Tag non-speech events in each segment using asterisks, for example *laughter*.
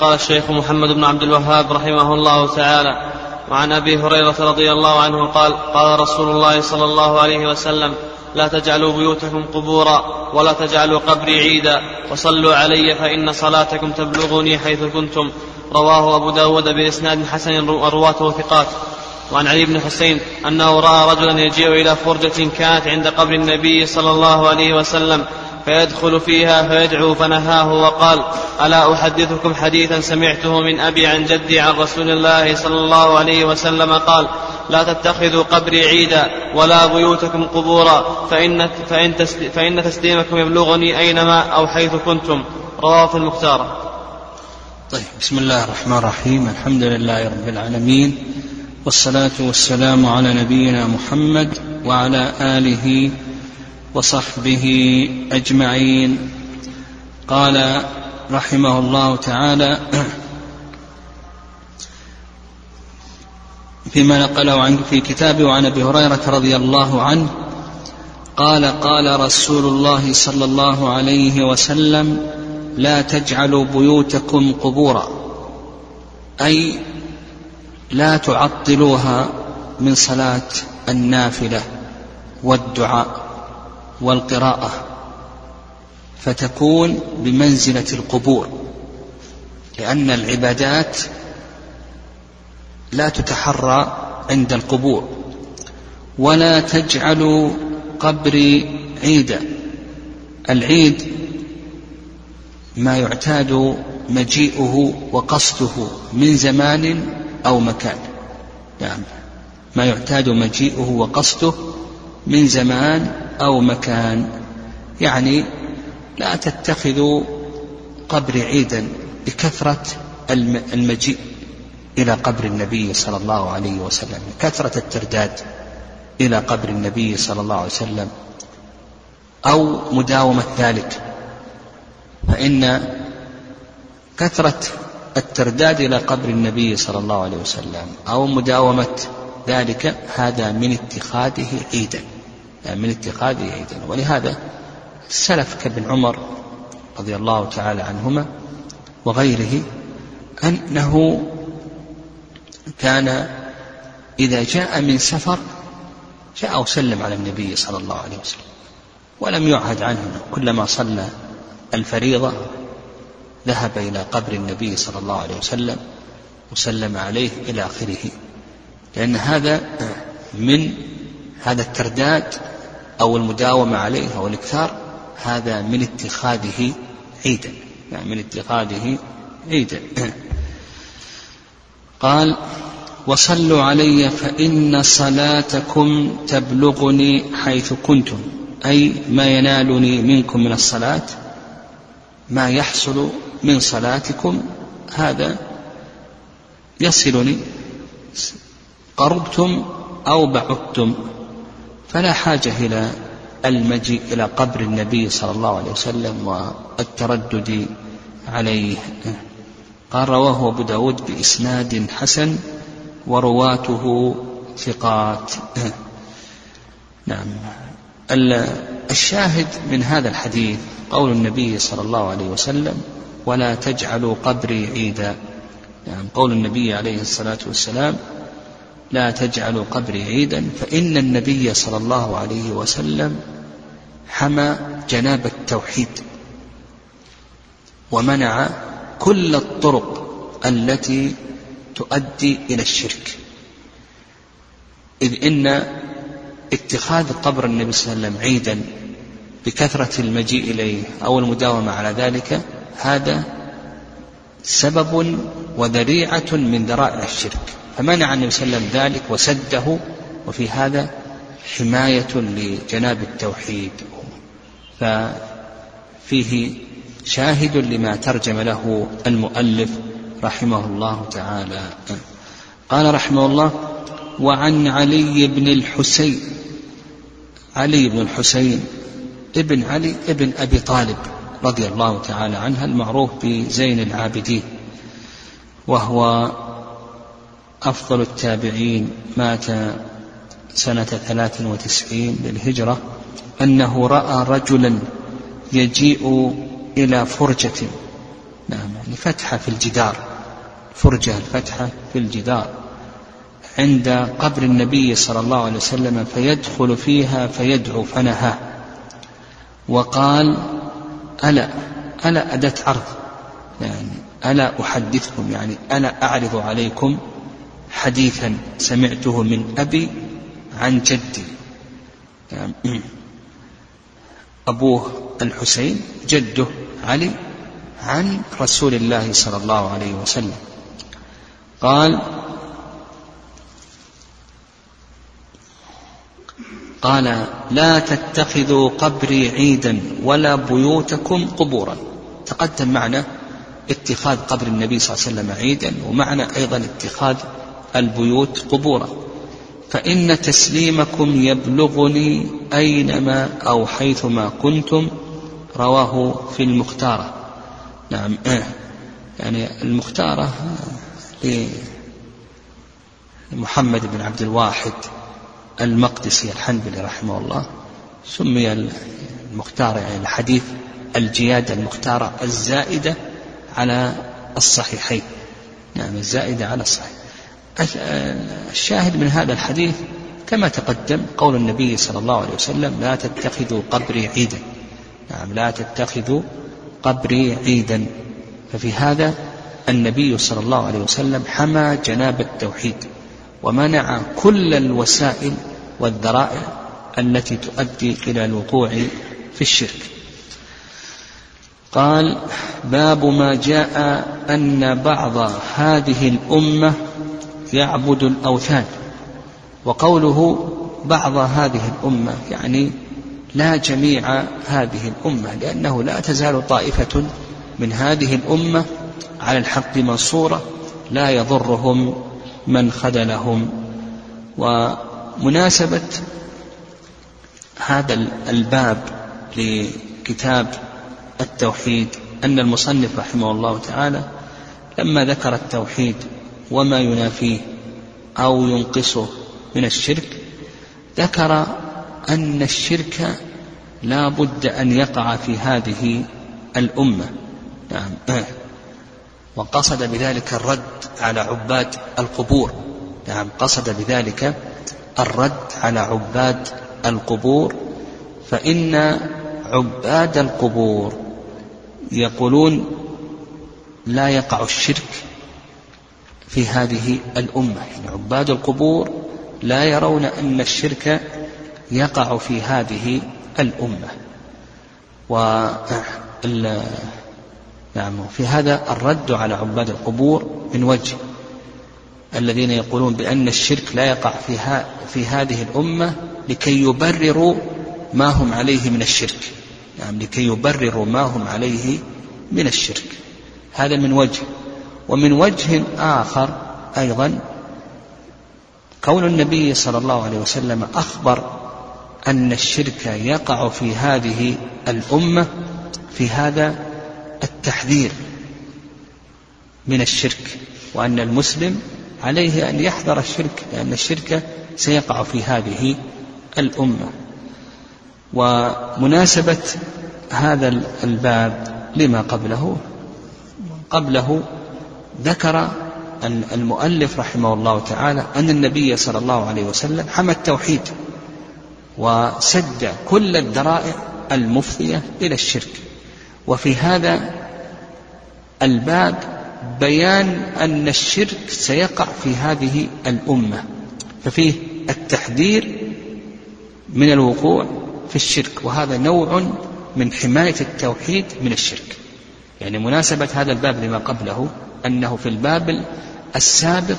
قال الشيخ محمد بن عبد الوهاب رحمه الله تعالى وعن أبي هريرة رضي الله عنه قال قال رسول الله صلى الله عليه وسلم لا تجعلوا بيوتكم قبورا ولا تجعلوا قبري عيدا وصلوا علي فإن صلاتكم تبلغني حيث كنتم رواه أبو داود بإسناد حسن ورواته ثقات. وعن علي بن حسين أنه رأى رجلا يجيء إلى فرجة كانت عند قبر النبي صلى الله عليه وسلم فيدخل فيها فيدعو فنهاه وقال ألا أحدثكم حديثا سمعته من أبي عن جدي عن رسول الله صلى الله عليه وسلم قال لا تتخذوا قبري عيدا ولا بيوتكم قبورا فإن, فإن, فإن تسليمكم يبلغني أينما أو حيث كنتم. رواه في المختار. طيب بسم الله الرحمن الرحيم الحمد لله رب العالمين والصلاة والسلام على نبينا محمد وعلى آله وصحبه أجمعين. قال رحمه الله تعالى فيما نقله عنه في كتابه وعن أبي هريرة رضي الله عنه قال قال رسول الله صلى الله عليه وسلم لا تجعلوا بيوتكم قبورا أي لا تعطلوها من صلاة النافلة والدعاء. والقراءة فتكون بمنزلة القبور لأن العبادات لا تتحرى عند القبور ولا تجعلوا قبري عيدا العيد ما يعتاد مجيئه وقصده من زمان أو مكان. يعني ما يعتاد مجيئه وقصده من زمان أو مكان. يعني لا تتخذوا قبر عيدا بكثرة المجيء إلى قبر النبي صلى الله عليه وسلم كثرة الترداد إلى قبر النبي صلى الله عليه وسلم. أو مداومة ذلك. فإن كثرة الترداد إلى قبر النبي صلى الله عليه وسلم أو مداومة ذلك هذا من اتخاذه عيدا. من اتخاذه عيدا ولهذا السلف كابن عمر رضي الله تعالى عنهما وغيره أنه كان إذا جاء من سفر جاء وسلم على النبي صلى الله عليه وسلم ولم يعهد عنه. كلما صلى الفريضة ذهب إلى قبر النبي صلى الله عليه وسلم وسلم عليه إلى آخره. لأن هذا من هذا الترداد أو المداومة عليه أو الإكثار هذا من اتخاذه عيدا. يعني من اتخاذه عيدا. *clears throat* قال وصلوا علي فإن صلاتكم تبلغني حيث كنتم أي ما ينالني منكم من الصلاة ما يحصل من صلاتكم هذا يصلني قربتم أو بعدتم. فلا حاجة إلى المجيء إلى قبر النبي صلى الله عليه وسلم والتردد عليه. قال رواه أبو داود بإسناد حسن ورواته ثقات. نعم. الشاهد من هذا الحديث قول النبي صلى الله عليه وسلم ولا تجعلوا قبري عيدا. يعني قول النبي عليه الصلاة والسلام لا تجعلوا قبري عيدا فإن النبي صلى الله عليه وسلم حمى جناب التوحيد ومنع كل الطرق التي تؤدي إلى الشرك. إذ إن اتخاذ قبر النبي صلى الله عليه وسلم عيدا بكثرة المجيء إليه أو المداومة على ذلك هذا سبب وذريعة من ذرائع الشرك. فمنع النبي صلى الله عليه وسلم ذلك وسده. وفي هذا حماية لجناب التوحيد. ففيه شاهد لما ترجم له المؤلف رحمه الله تعالى. قال رحمه الله وعن علي بن الحسين علي بن الحسين ابن علي ابن أبي طالب رضي الله تعالى عنه المعروف بزين العابدين وهو أفضل التابعين مات سنة ثلاث وتسعين للهجرة أنه رأى رجلا يجيء إلى فرجة نعم يعني فتحة في الجدار فرجة الفتحة في الجدار عند قبر النبي صلى الله عليه وسلم فيدخل فيها فيدعو فنهاه وقال ألا ألا أداة عرض يعني ألا أحدثكم؟ يعني ألا أعرض عليكم؟ حديثا سمعته من أبي عن جدي. أبوه الحسين جده علي عن رسول الله صلى الله عليه وسلم. قال قال لا تتخذوا قبري عيدا ولا بيوتكم قبورا. تقدم معنا اتخاذ قبر النبي صلى الله عليه وسلم عيدا ومعنى أيضا اتخاذ البيوت قبورا. فإن تسليمكم يبلغني أينما أو حيثما كنتم. رواه في المختارة. نعم آه يعني المختارة لمحمد بن عبد الواحد المقدسي الحنبلي رحمه الله. سمي المختار يعني الحديث الجيادة المختارة الزائدة على الصحيحين. نعم الزائدة على الصحيح الشاهد من هذا الحديث كما تقدم قول النبي صلى الله عليه وسلم لا تتخذوا قبري عيدا. نعم لا تتخذوا قبري عيدا. ففي هذا النبي صلى الله عليه وسلم حمى جناب التوحيد ومنع كل الوسائل والذرائع التي تؤدي إلى الوقوع في الشرك. قال باب ما جاء أن بعض هذه الأمة يعبد الأوثان. وقوله بعض هذه الأمة يعني لا جميع هذه الأمة لأنه لا تزال طائفة من هذه الأمة على الحق منصورة لا يضرهم من خذلهم. ومناسبة هذا الباب لكتاب التوحيد أن المصنف رحمه الله تعالى لما ذكر التوحيد وما ينافيه أو ينقصه من الشرك ذكر أن الشرك لا بد أن يقع في هذه الأمة. نعم. *clears throat* وقصد بذلك الرد على عباد القبور. نعم. قصد بذلك الرد على عباد القبور. فإن عباد القبور يقولون لا يقع الشرك في هذه الأمة. يعني عباد القبور لا يرون أن الشرك يقع في هذه الأمة. و نعم في هذا الرد على عباد القبور من وجه الذين يقولون بأن الشرك لا يقع في, في هذه الأمة لكي يبرروا ما هم عليه من الشرك. نعم لكي يبرروا ما هم عليه من الشرك. هذا من وجه ومن وجه آخر أيضا كون النبي صلى الله عليه وسلم أخبر أن الشرك يقع في هذه الأمة في هذا التحذير من الشرك وأن المسلم عليه أن يحذر الشرك لأن الشرك سيقع في هذه الأمة. ومناسبة هذا الباب لما قبله؟ قبله ذكر أن المؤلف رحمه الله تعالى أن النبي صلى الله عليه وسلم حمى التوحيد وسد كل الذرائع المفضية إلى الشرك. وفي هذا الباب بيان أن الشرك سيقع في هذه الأمة ففيه التحذير من الوقوع في الشرك وهذا نوع من حماية التوحيد من الشرك. يعني مناسبة هذا الباب لما قبله أنه في الباب السابق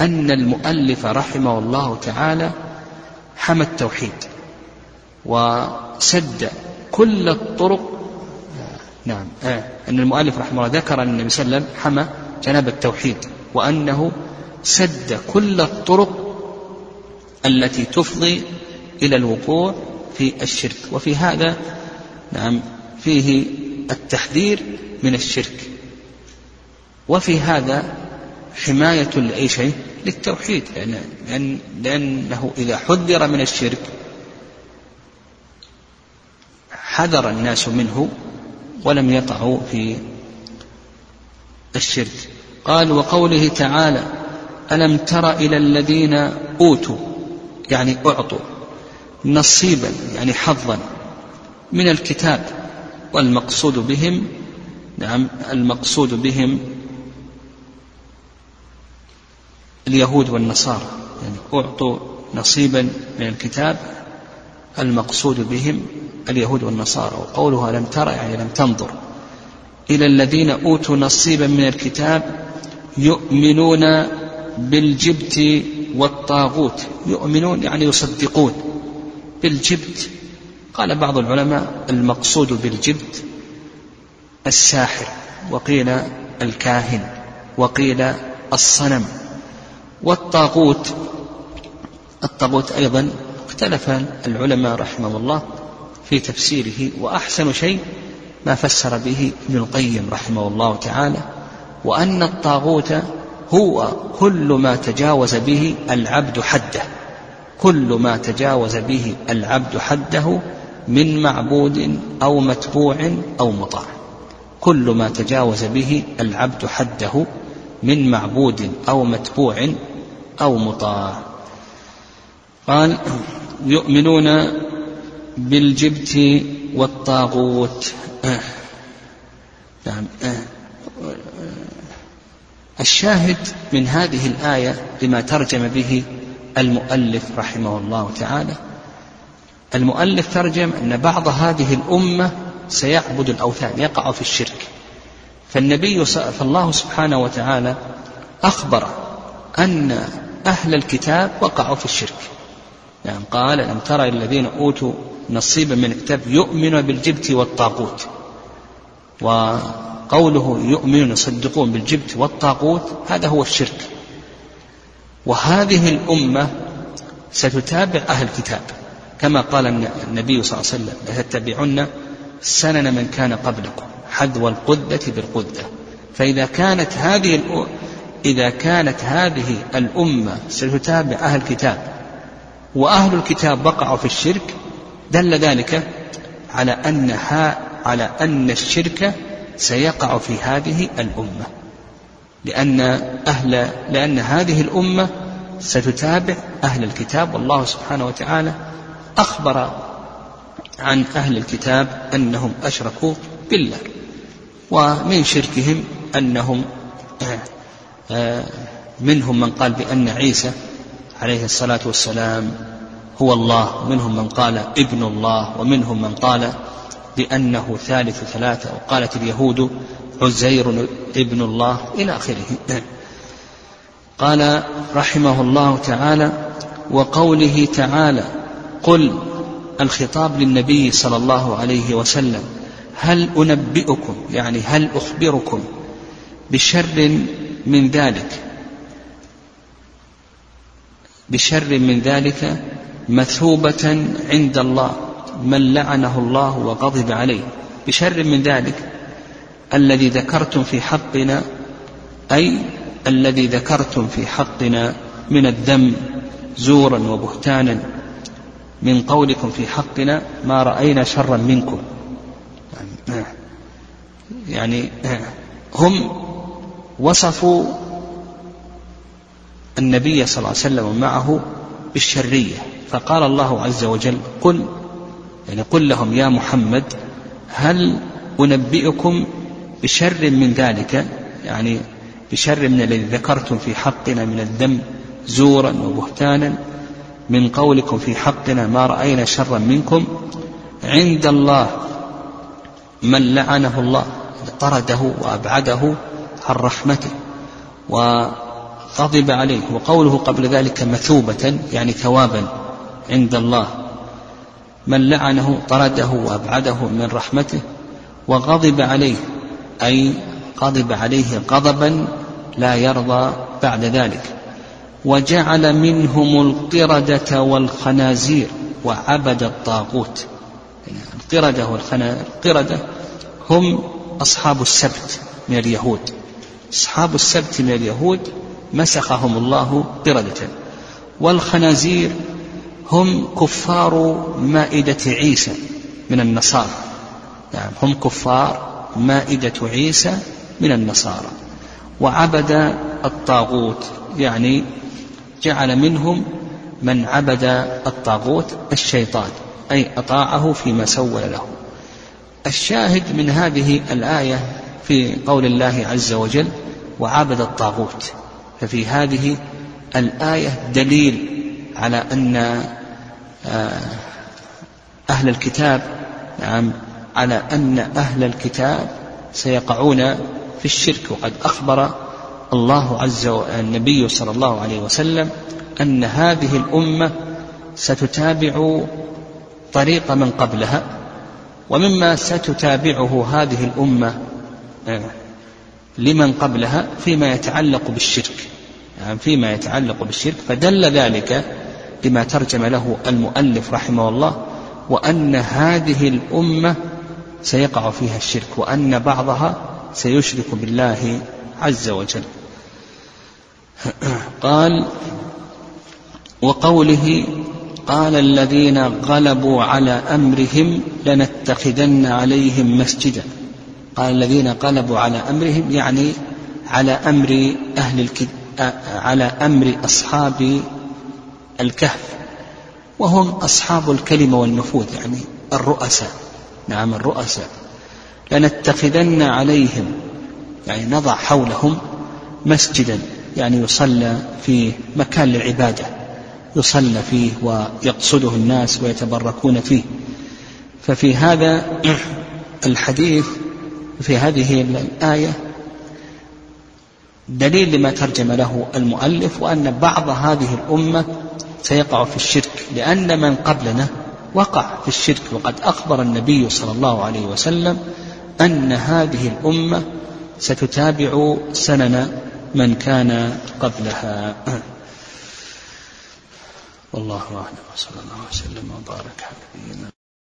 أن المؤلف رحمه الله تعالى حمى التوحيد وسد كل الطرق. نعم. آه. أن المؤلف رحمه الله ذكر أن النبي صلى الله عليه وسلم حمى جناب التوحيد وأنه سد كل الطرق التي تفضي إلى الوقوع في الشرك. وفي هذا نعم فيه التحذير من الشرك. وفي هذا حماية لأي شيء؟ للتوحيد لأن لأنه إذا حذر من الشرك حذر الناس منه ولم يقعوا في الشرك. قال وقوله تعالى ألم تر إلى الذين أوتوا يعني أعطوا نصيبا يعني حظا من الكتاب والمقصود بهم نعم المقصود بهم اليهود والنصارى. يعني أعطوا نصيبا من الكتاب المقصود بهم اليهود والنصارى. وقولها لم ترى يعني لم تنظر. إلى الذين أوتوا نصيبا من الكتاب يؤمنون بالجبت والطاغوت. يؤمنون يعني يصدقون بالجبت. قال بعض العلماء المقصود بالجبت الساحر وقيل الكاهن وقيل الصنم. والطاغوت. الطاغوت أيضا اختلف العلماء رحمه الله في تفسيره وأحسن شيء ما فسر به ابن القيم رحمه الله تعالى وأن الطاغوت هو كل ما تجاوز به العبد حده كل ما تجاوز به العبد حده من معبود أو متبوع أو مطاع كل ما تجاوز به العبد حده من معبود أو متبوع أو مطاع. قال يؤمنون بالجبت والطاغوت. نعم. الشاهد من هذه الآية لما ترجم به المؤلف رحمه الله تعالى. المؤلف ترجم أن بعض هذه الأمة سيعبد الأوثان يقع في الشرك. فالنبي فالله سبحانه وتعالى أخبر أن أهل الكتاب وقعوا في الشرك. يعني قال لم ترى الذين أوتوا نصيبا من الكتاب يؤمن بالجبت والطاغوت؟ وقوله يؤمنون يصدقون بالجبت والطاغوت هذا هو الشرك. وهذه الأمة ستتابع أهل الكتاب. كما قال النبي صلى الله عليه وسلم لتتبعن سنن من كان قبلكم حذو القدة بالقدة. فإذا كانت هذه إذا كانت هذه الأمة ستتابع أهل الكتاب وأهل الكتاب وقعوا في الشرك دل ذلك على أن على أن الشرك سيقع في هذه الأمة. لأن أهل لأن هذه الأمة ستتابع أهل الكتاب. والله سبحانه وتعالى أخبر عن أهل الكتاب أنهم أشركوا بالله ومن شركهم أنهم منهم من قال بأن عيسى عليه الصلاة والسلام هو الله منهم من قال ابن الله ومنهم من قال بأنه ثالث ثلاثة وقالت اليهود عزير ابن الله إلى آخره. قال رحمه الله تعالى وقوله تعالى قل الخطاب للنبي صلى الله عليه وسلم هل أنبئكم يعني هل أخبركم بشر من ذلك. بشر من ذلك مثوبة عند الله من لعنه الله وغضب عليه. بشر من ذلك الذي ذكرتم في حقنا أي الذي ذكرتم في حقنا من الذم زورا وبهتانا. من قولكم في حقنا ما رأينا شرا منكم. يعني هم وصفوا النبي صلى الله عليه وسلم ومعه بالشرية. فقال الله عز وجل قل يعني قل لهم يا محمد هل أنبئكم بشر من ذلك؟ يعني بشر من الذي ذكرتم في حقنا من الذم زورا وبهتانا من قولكم في حقنا ما رأينا شرا منكم عند الله من لعنه الله طرده وأبعده عن رحمته وغضب عليه وقوله قبل ذلك مثوبة يعني ثوابا عند الله. من لعنه طرده وأبعده من رحمته وغضب عليه أي غضب عليه غضبا لا يرضى بعد ذلك. وجعل منهم القردة والخنازير وعبد الطاغوت. القردة والقردة هم أصحاب السبت من اليهود. أصحاب السبت من اليهود مسخهم الله قردة والخنازير هم كفار مائدة عيسى من النصارى. نعم هم كفار مائدة عيسى من النصارى. وعبد الطاغوت يعني جعل منهم من عبد الطاغوت الشيطان أي أطاعه فيما سول له. الشاهد من هذه الآية في قول الله عز وجل وعبد الطاغوت ففي هذه الآية دليل على أن آه، أهل الكتاب نعم على أن أهل الكتاب سيقعون في الشرك. وقد أخبر الله عز وجل النبي صلى الله عليه وسلم أن هذه الأمة ستتابع طريق من قبلها ومما ستتابعه هذه الأمة لمن قبلها فيما يتعلق بالشرك. يعني فيما يتعلق بالشرك فدل ذلك لما ترجم له المؤلف رحمه الله وأن هذه الأمة سيقع فيها الشرك وأن بعضها سيشرك بالله عز وجل. *clears throat* قال وقوله قال الذين غلبوا على أمرهم لنتخذن عليهم مسجدا. قال الذين غلبوا على أمرهم يعني على أمر أهل الكتاب على أمر أصحاب الكهف وهم أصحاب الكلمة والنفوذ يعني الرؤساء. نعم الرؤساء. لنتخذن عليهم يعني نضع حولهم مسجدا يعني يصلى في مكان للعبادة يصلى فيه ويقصده الناس ويتبركون فيه. ففي هذا الحديث في هذه الآية دليل لما ترجم له المؤلف وأن بعض هذه الأمة سيقع في الشرك لأن من قبلنا وقع في الشرك وقد أخبر النبي صلى الله عليه وسلم أن هذه الأمة ستتابع سنن من كان قبلها. والله أعلم وصلى الله وسلم وبارك على نبينا